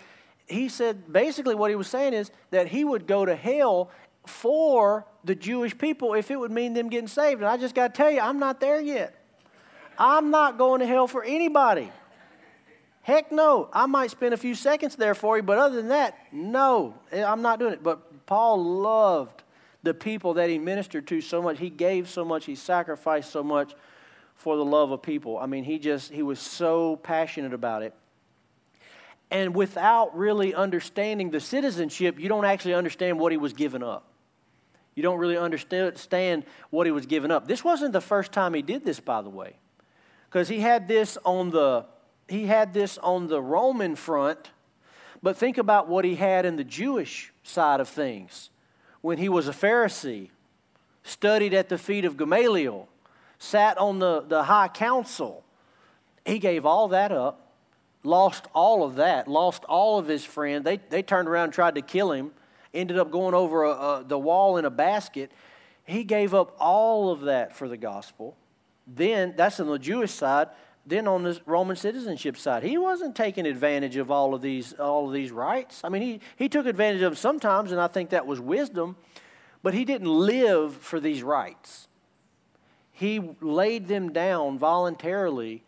he said basically what he was saying is that he would go to hell for the Jewish people if it would mean them getting saved. And I just got to tell you, I'm not there yet. I'm not going to hell for anybody. Heck no. I might spend a few seconds there for you, but other than that, no, I'm not doing it. But Paul loved the people that he ministered to so much. He gave so much, he sacrificed so much for the love of people. I mean, he just, he was so passionate about it. And without really understanding the citizenship, you don't actually understand what he was giving up. You don't really understand what he was giving up. This wasn't the first time he did this, by the way, because he had this on the he had this on the Roman front, but think about what he had in the Jewish side of things. When he was a Pharisee, studied at the feet of Gamaliel, sat on the, the high council, he gave all that up, lost all of that, lost all of his friends. They, they turned around and tried to kill him, ended up going over a, a, the wall in a basket. He gave up all of that for the gospel. Then, that's on the Jewish side then on the Roman citizenship side, he wasn't taking advantage of all of these all of these rights. I mean, he, he took advantage of them sometimes, and I think that was wisdom, but he didn't live for these rights. He laid them down voluntarily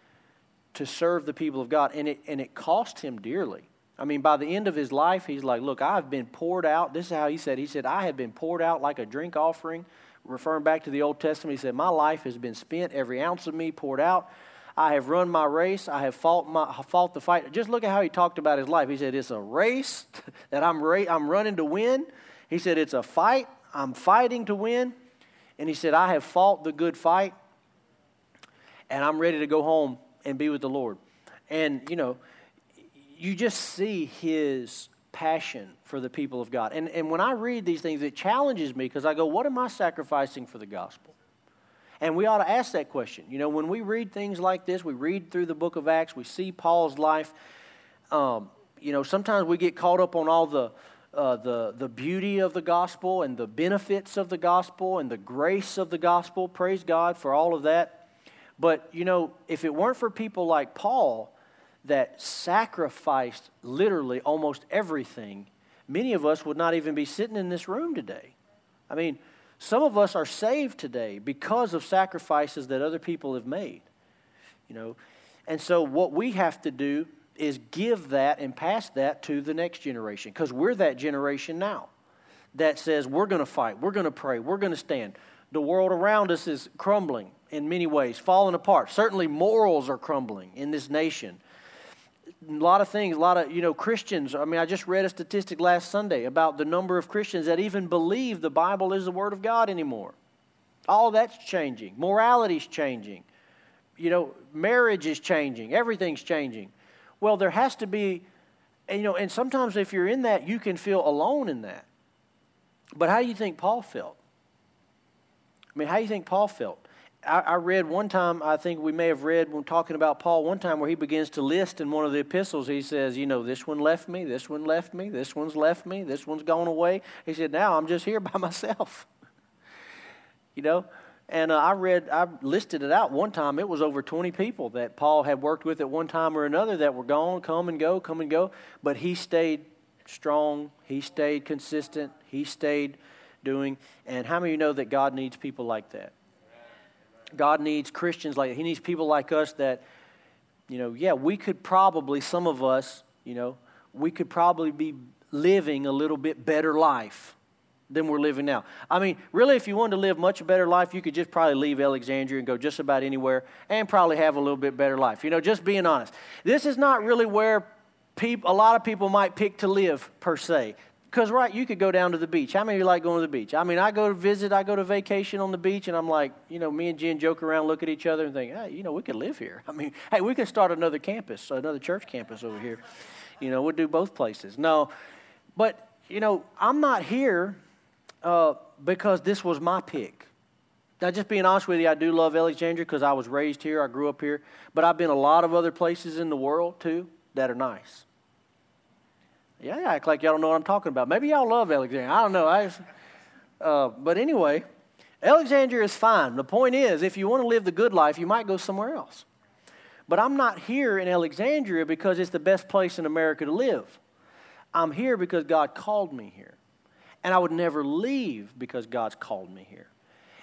to serve the people of God, and it and it cost him dearly. I mean, by the end of his life, he's like, Look, I've been poured out. This is how he said, He said, I have been poured out like a drink offering. Referring back to the Old Testament, he said, My life has been spent, every ounce of me poured out. I have run my race. I have fought, my, fought the fight. Just look at how he talked about his life. He said, It's a race *laughs* that I'm, ra- I'm running to win. He said, It's a fight. I'm fighting to win. And he said, I have fought the good fight. And I'm ready to go home and be with the Lord. And, you know, you just see his passion for the people of God. And, and when I read these things, it challenges me because I go, What am I sacrificing for the gospel? And we ought to ask that question. You know, when we read things like this, we read through the book of Acts, we see Paul's life. Um, you know, sometimes we get caught up on all the, uh, the, the beauty of the gospel and the benefits of the gospel and the grace of the gospel. Praise God for all of that. But, you know, if it weren't for people like Paul that sacrificed literally almost everything, many of us would not even be sitting in this room today. I mean, some of us are saved today because of sacrifices that other people have made. You know, and so what we have to do is give that and pass that to the next generation because we're that generation now that says we're going to fight, we're going to pray, we're going to stand. The world around us is crumbling in many ways, falling apart. Certainly, morals are crumbling in this nation a lot of things, a lot of, you know, Christians. I mean, I just read a statistic last Sunday about the number of Christians that even believe the Bible is the Word of God anymore. All that's changing. Morality's changing. You know, marriage is changing. Everything's changing. Well, there has to be, you know, and sometimes if you're in that, you can feel alone in that. But how do you think Paul felt? I mean, how do you think Paul felt? I, I read one time, I think we may have read when talking about Paul one time where he begins to list in one of the epistles, he says, you know, this one left me, this one left me, this one's left me, this one's gone away. He said, now I'm just here *laughs* by myself. you know? And uh, I read, I listed it out one time. It was over 20 people that Paul had worked with at one time or another that were gone, come and go, come and go. But he stayed strong. He stayed consistent. He stayed doing. And how many of you know that God needs people like that? God needs Christians like He needs people like us that, you know, yeah, we could probably, some of us, you know, we could probably be living a little bit better life than we're living now. I mean, really, if you wanted to live much better life, you could just probably leave Alexandria and go just about anywhere and probably have a little bit better life. You know, just being honest. This is not really where people, a lot of people might pick to live per se. Because, right, you could go down to the beach. How many of you like going to the beach? I mean, I go to visit, I go to vacation on the beach, and I'm like, you know, me and Jen joke around, look at each other, and think, hey, you know, we could live here. I mean, hey, we could start another campus, another church campus over here. You know, we'll do both places. No, but, you know, I'm not here uh, because this was my pick. Now, just being honest with you, I do love Alexandria because I was raised here, I grew up here, but I've been a lot of other places in the world too that are nice. Yeah, you act like y'all don't know what I'm talking about. Maybe y'all love Alexandria. I don't know. I, uh, but anyway, Alexandria is fine. The point is, if you want to live the good life, you might go somewhere else. But I'm not here in Alexandria because it's the best place in America to live. I'm here because God called me here. And I would never leave because God's called me here.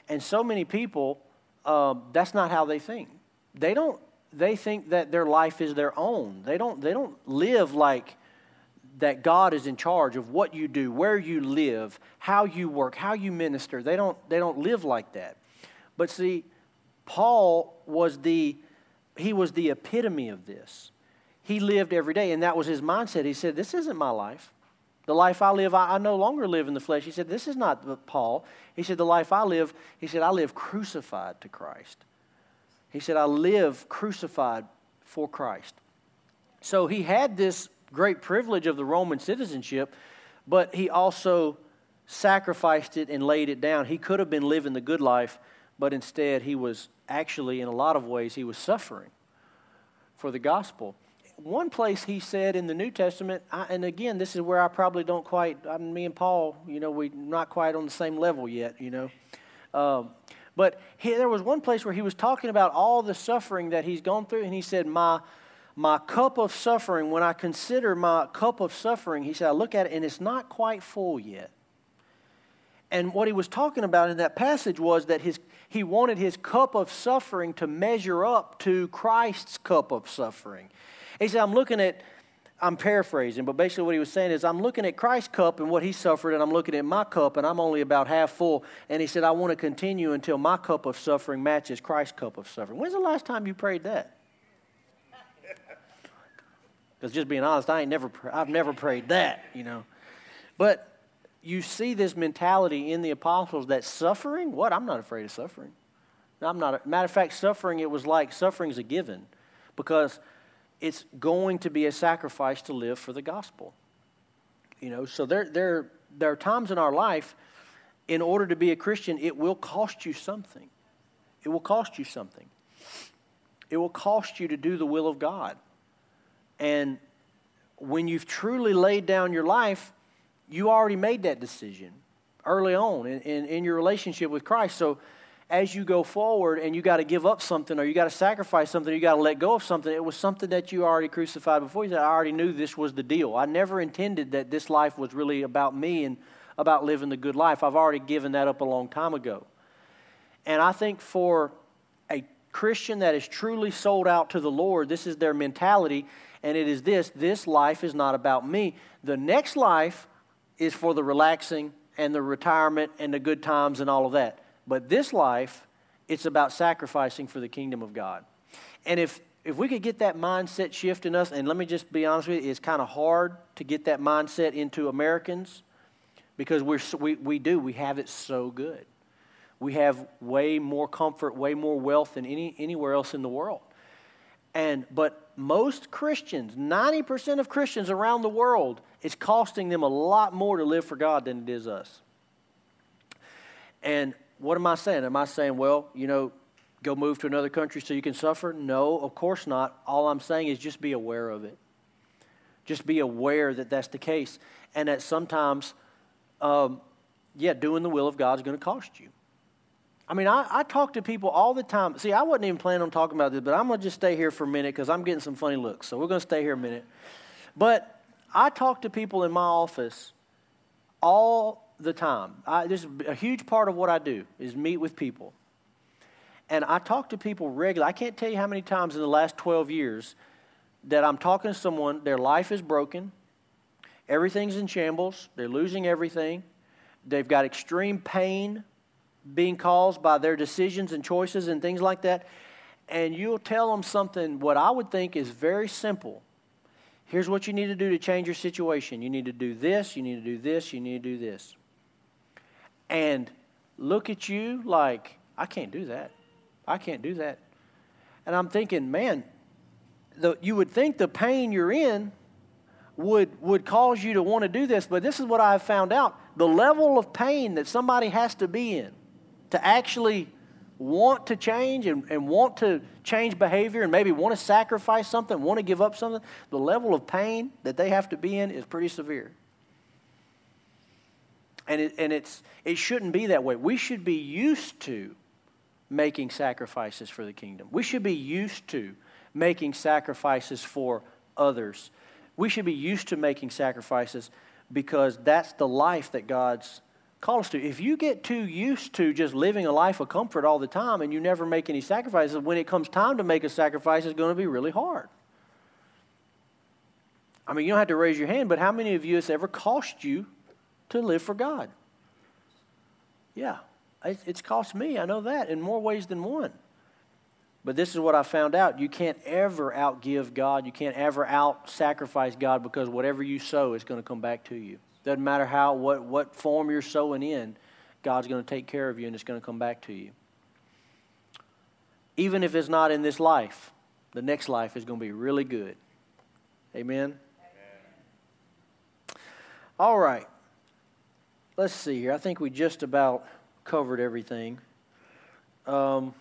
And so many people, uh, that's not how they think. They don't. They think that their life is their own. They don't. They don't live like that God is in charge of what you do, where you live, how you work, how you minister. They don't, they don't live like that. But see, Paul was the, he was the epitome of this. He lived every day, and that was his mindset. He said, This isn't my life. The life I live, I, I no longer live in the flesh. He said, This is not Paul. He said, The life I live, he said, I live crucified to Christ. He said, I live crucified for Christ. So he had this great privilege of the Roman citizenship, but he also sacrificed it and laid it down. He could have been living the good life, but instead he was actually, in a lot of ways, he was suffering for the gospel. One place he said in the New Testament, I, and again, this is where I probably don't quite, I mean, me and Paul, you know, we're not quite on the same level yet, you know. Um, but he, there was one place where he was talking about all the suffering that he's gone through, and he said, My my cup of suffering, when I consider my cup of suffering, he said, I look at it and it's not quite full yet. And what he was talking about in that passage was that his, he wanted his cup of suffering to measure up to Christ's cup of suffering. He said, I'm looking at, I'm paraphrasing, but basically what he was saying is, I'm looking at Christ's cup and what he suffered, and I'm looking at my cup, and I'm only about half full. And he said, I want to continue until my cup of suffering matches Christ's cup of suffering. When's the last time you prayed that? Because just being honest, I ain't never, I've never prayed that, you know. But you see this mentality in the apostles that suffering, what? I'm not afraid of suffering. I'm not. A, Matter of fact, suffering, it was like suffering's a given because it's going to be a sacrifice to live for the gospel. You know, so there, there, there are times in our life, in order to be a Christian, it will cost you something. It will cost you something. It will cost you to do the will of God. And when you've truly laid down your life, you already made that decision early on in, in, in your relationship with Christ. So as you go forward and you got to give up something or you got to sacrifice something, you got to let go of something, it was something that you already crucified before. You said, I already knew this was the deal. I never intended that this life was really about me and about living the good life. I've already given that up a long time ago. And I think for a Christian that is truly sold out to the Lord, this is their mentality and it is this this life is not about me. The next life is for the relaxing and the retirement and the good times and all of that. But this life, it's about sacrificing for the kingdom of God. And if if we could get that mindset shift in us, and let me just be honest with you, it's kind of hard to get that mindset into Americans because we're, we, we do, we have it so good. We have way more comfort, way more wealth than any, anywhere else in the world. And, but most Christians, 90% of Christians around the world, it's costing them a lot more to live for God than it is us. And what am I saying? Am I saying, well, you know, go move to another country so you can suffer? No, of course not. All I'm saying is just be aware of it. Just be aware that that's the case. And that sometimes, um, yeah, doing the will of God is going to cost you. I mean, I, I talk to people all the time. See, I wasn't even planning on talking about this, but I'm going to just stay here for a minute because I'm getting some funny looks. So we're going to stay here a minute. But I talk to people in my office all the time. I, this is a huge part of what I do is meet with people. And I talk to people regularly. I can't tell you how many times in the last 12 years that I'm talking to someone, their life is broken, everything's in shambles, they're losing everything, they've got extreme pain being caused by their decisions and choices and things like that. And you'll tell them something, what I would think is very simple. Here's what you need to do to change your situation. You need to do this, you need to do this, you need to do this. And look at you like, I can't do that. I can't do that. And I'm thinking, man, the, you would think the pain you're in would, would cause you to want to do this, but this is what I've found out. The level of pain that somebody has to be in to actually want to change and, and want to change behavior and maybe want to sacrifice something, want to give up something, the level of pain that they have to be in is pretty severe. And, it, and it's, it shouldn't be that way. We should be used to making sacrifices for the kingdom. We should be used to making sacrifices for others. We should be used to making sacrifices because that's the life that God's called us to. If you get too used to just living a life of comfort all the time and you never make any sacrifices, when it comes time to make a sacrifice, it's going to be really hard. I mean, you don't have to raise your hand, but how many of you has ever cost you to live for God? Yeah, it's cost me. I know that in more ways than one. But this is what I found out. You can't ever outgive God. You can't ever out sacrifice God because whatever you sow is going to come back to you. Doesn't matter how what, what form you're sowing in, God's going to take care of you and it's going to come back to you. Even if it's not in this life, the next life is going to be really good. Amen. Amen. All right. Let's see here. I think we just about covered everything. Um,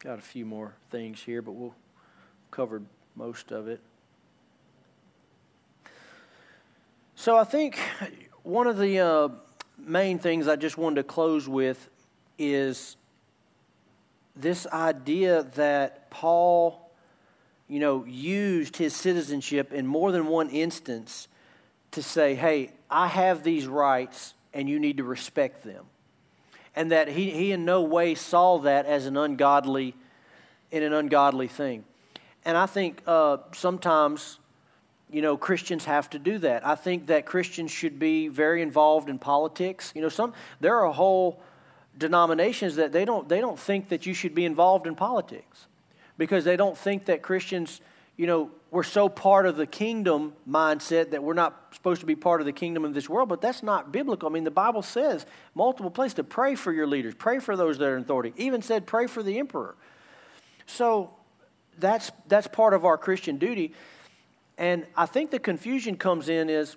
got a few more things here, but we'll cover most of it. So I think one of the uh, main things I just wanted to close with is this idea that Paul, you know, used his citizenship in more than one instance to say, hey, I have these rights and you need to respect them. And that he, he in no way saw that as an ungodly, in an ungodly thing. And I think uh, sometimes, you know, Christians have to do that. I think that Christians should be very involved in politics. You know, some there are whole denominations that they don't they don't think that you should be involved in politics because they don't think that Christians, you know, we're so part of the kingdom mindset that we're not supposed to be part of the kingdom of this world, but that's not biblical. I mean, the Bible says multiple places to pray for your leaders, pray for those that are in authority, even said pray for the emperor. So that's, that's part of our Christian duty. And I think the confusion comes in is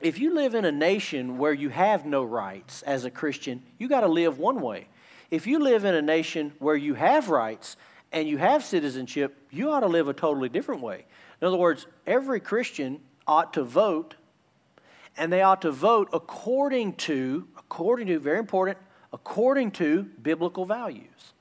if you live in a nation where you have no rights as a Christian, you got to live one way. If you live in a nation where you have rights, and you have citizenship, you ought to live a totally different way. In other words, every Christian ought to vote, and they ought to vote according to, according to, very important, according to biblical values.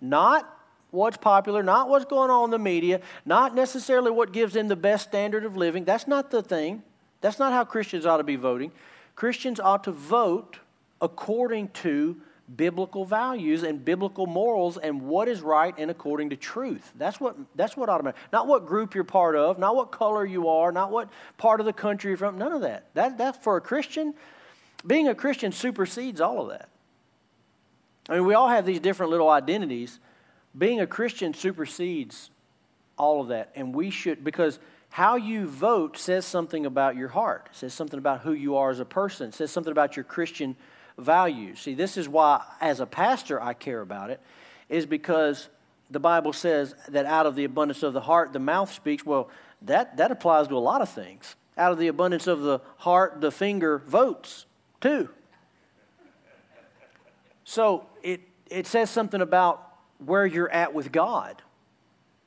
Not what's popular, not what's going on in the media, not necessarily what gives them the best standard of living. That's not the thing. That's not how Christians ought to be voting. Christians ought to vote according to biblical values and biblical morals and what is right and according to truth. That's what that's what automatic. Not what group you're part of, not what color you are, not what part of the country you're from. None of that. That that's for a Christian. Being a Christian supersedes all of that. I mean, we all have these different little identities. Being a Christian supersedes all of that, and we should because how you vote says something about your heart. Says something about who you are as a person. Says something about your Christian values. See, this is why, as a pastor, I care about it, is because the Bible says that out of the abundance of the heart, the mouth speaks. Well, that, that applies to a lot of things. Out of the abundance of the heart, the finger votes too. So it, it says something about where you're at with God,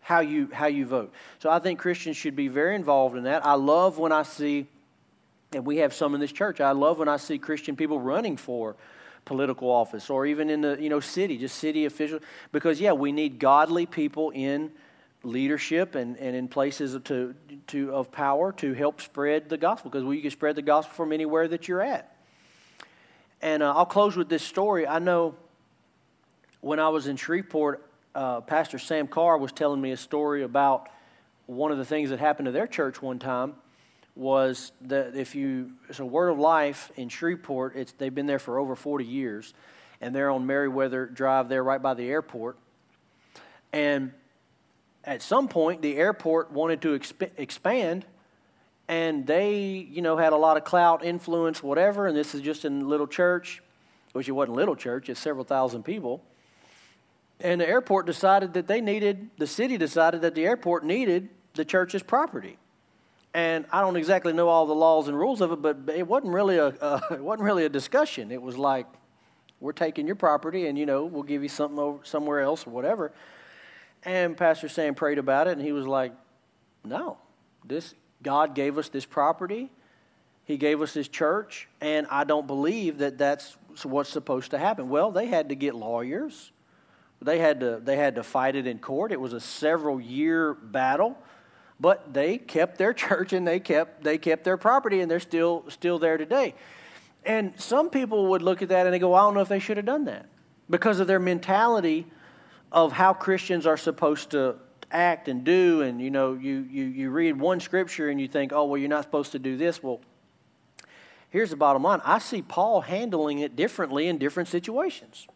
how you, how you vote. So I think Christians should be very involved in that. I love when I see and we have some in this church. I love when I see Christian people running for political office or even in the you know city, just city officials. Because yeah, we need godly people in leadership and, and in places to, to, of power to help spread the gospel because we can spread the gospel from anywhere that you're at. And uh, I'll close with this story. I know when I was in Shreveport, uh, Pastor Sam Carr was telling me a story about one of the things that happened to their church one time was that if you, it's a Word of Life in Shreveport, it's, they've been there for over 40 years, and they're on Meriwether Drive there right by the airport. And at some point, the airport wanted to exp- expand, and they, you know, had a lot of clout, influence, whatever, and this is just in little church, which it wasn't little church, it's several thousand people. And the airport decided that they needed, the city decided that the airport needed the church's property and I don't exactly know all the laws and rules of it, but it wasn't really a uh, *laughs* it wasn't really a discussion. It was like, we're taking your property and, you know, we'll give you something over somewhere else or whatever. And Pastor Sam prayed about it and he was like, no, this, God gave us this property. He gave us this church, and I don't believe that that's what's supposed to happen. Well, they had to get lawyers. They had to, they had to fight it in court. It was a several year battle, but they kept their *laughs* church and they kept, they kept their property, and they're still, still there today. And some people would look at that and they go, I don't know if they should have done that because of their mentality of how Christians are supposed to act and do. And, you know, you, you, you read one scripture and you think, oh, well, you're not supposed to do this. Well, here's the bottom line I see Paul handling it differently in different situations.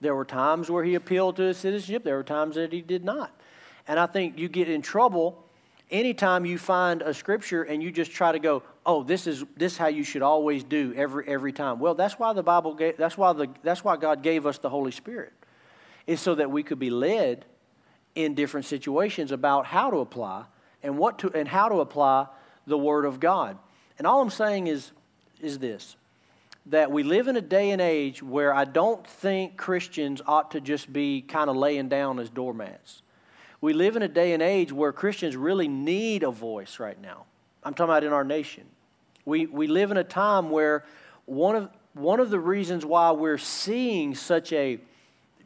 There were times where he appealed to his citizenship, there were times that he did not. And I think you get in trouble anytime you find a scripture and you just try to go, oh, this is this is how you should always do every every time. Well, that's why the Bible gave, that's why the that's why God gave us the Holy Spirit. Is so that we could be led in different situations about how to apply and what to and how to apply the word of God. And all I'm saying is is this that we live in a day and age where I don't think Christians ought to just be kind of laying down as doormats. We live in a day and age where Christians really need a voice right now. I'm talking about in our nation. We, we live in a time where one of, one of the reasons why we're seeing such a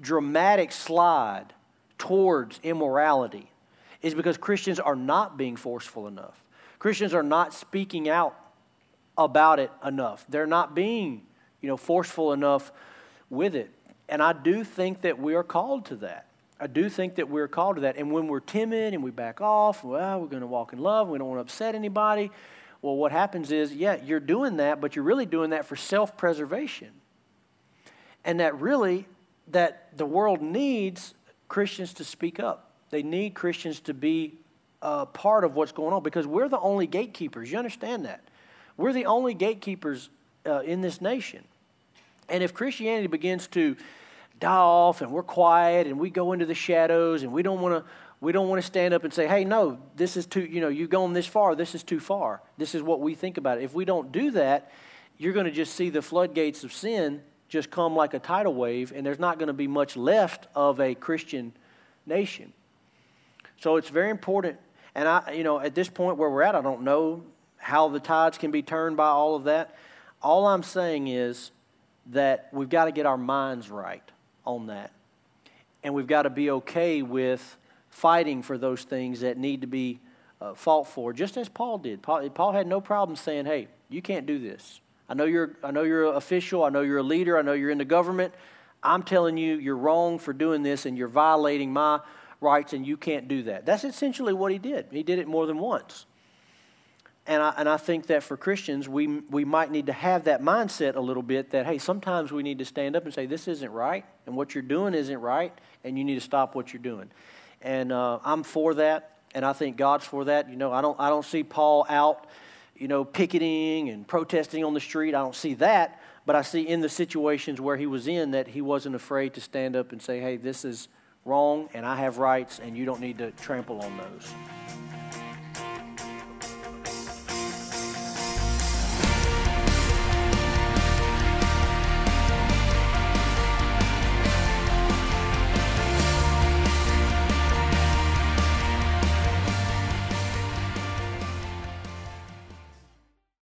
dramatic slide towards immorality is because Christians are not being forceful enough. Christians are not speaking out about it enough. They're not being, you know, forceful enough with it. And I do think that we are called to that. I do think that we're called to that. And when we're timid and we back off, well, we're going to walk in love, we don't want to upset anybody. Well, what happens is, yeah, you're doing that, but you're really doing that for self preservation. And that really, that the world needs Christians to speak up. They need Christians to be a part of what's going on because we're the only gatekeepers. You understand that? We're the only gatekeepers uh, in this nation. And if Christianity begins to die off and we're quiet and we go into the shadows and we don't want to we don't want to stand up and say, hey, no, this is too, you know, you've gone this far, this is too far. This is what we think about it. If we don't do that, you're going to just see the floodgates of sin just come like a tidal wave, and there's not going to be much left of a Christian nation. So it's very important. And I, you know, at this point where we're at, I don't know how the tides can be turned by all of that. All I'm saying is that we've got to get our minds right on that. And we've got to be okay with fighting for those things that need to be uh, fought for, just as Paul did. Paul, Paul had no problem saying, hey, you can't do this. I know you're I know you're an official, I know you're a leader, I know you're in the government. I'm telling you you're wrong for doing this and you're violating my rights and you can't do that. That's essentially what he did. He did it more than once. And I, and I think that for Christians, we, we might need to have that mindset a little bit that, hey, sometimes we need to stand up and say, this isn't right, and what you're doing isn't right, and you need to stop what you're doing. And uh, I'm for that, and I think God's for that. You know, I don't, I don't see Paul out, you know, picketing and protesting on the street. I don't see that, but I see in the situations where he was in that he wasn't afraid to stand up and say, hey, this is wrong, and I have rights, and you don't need to trample on those.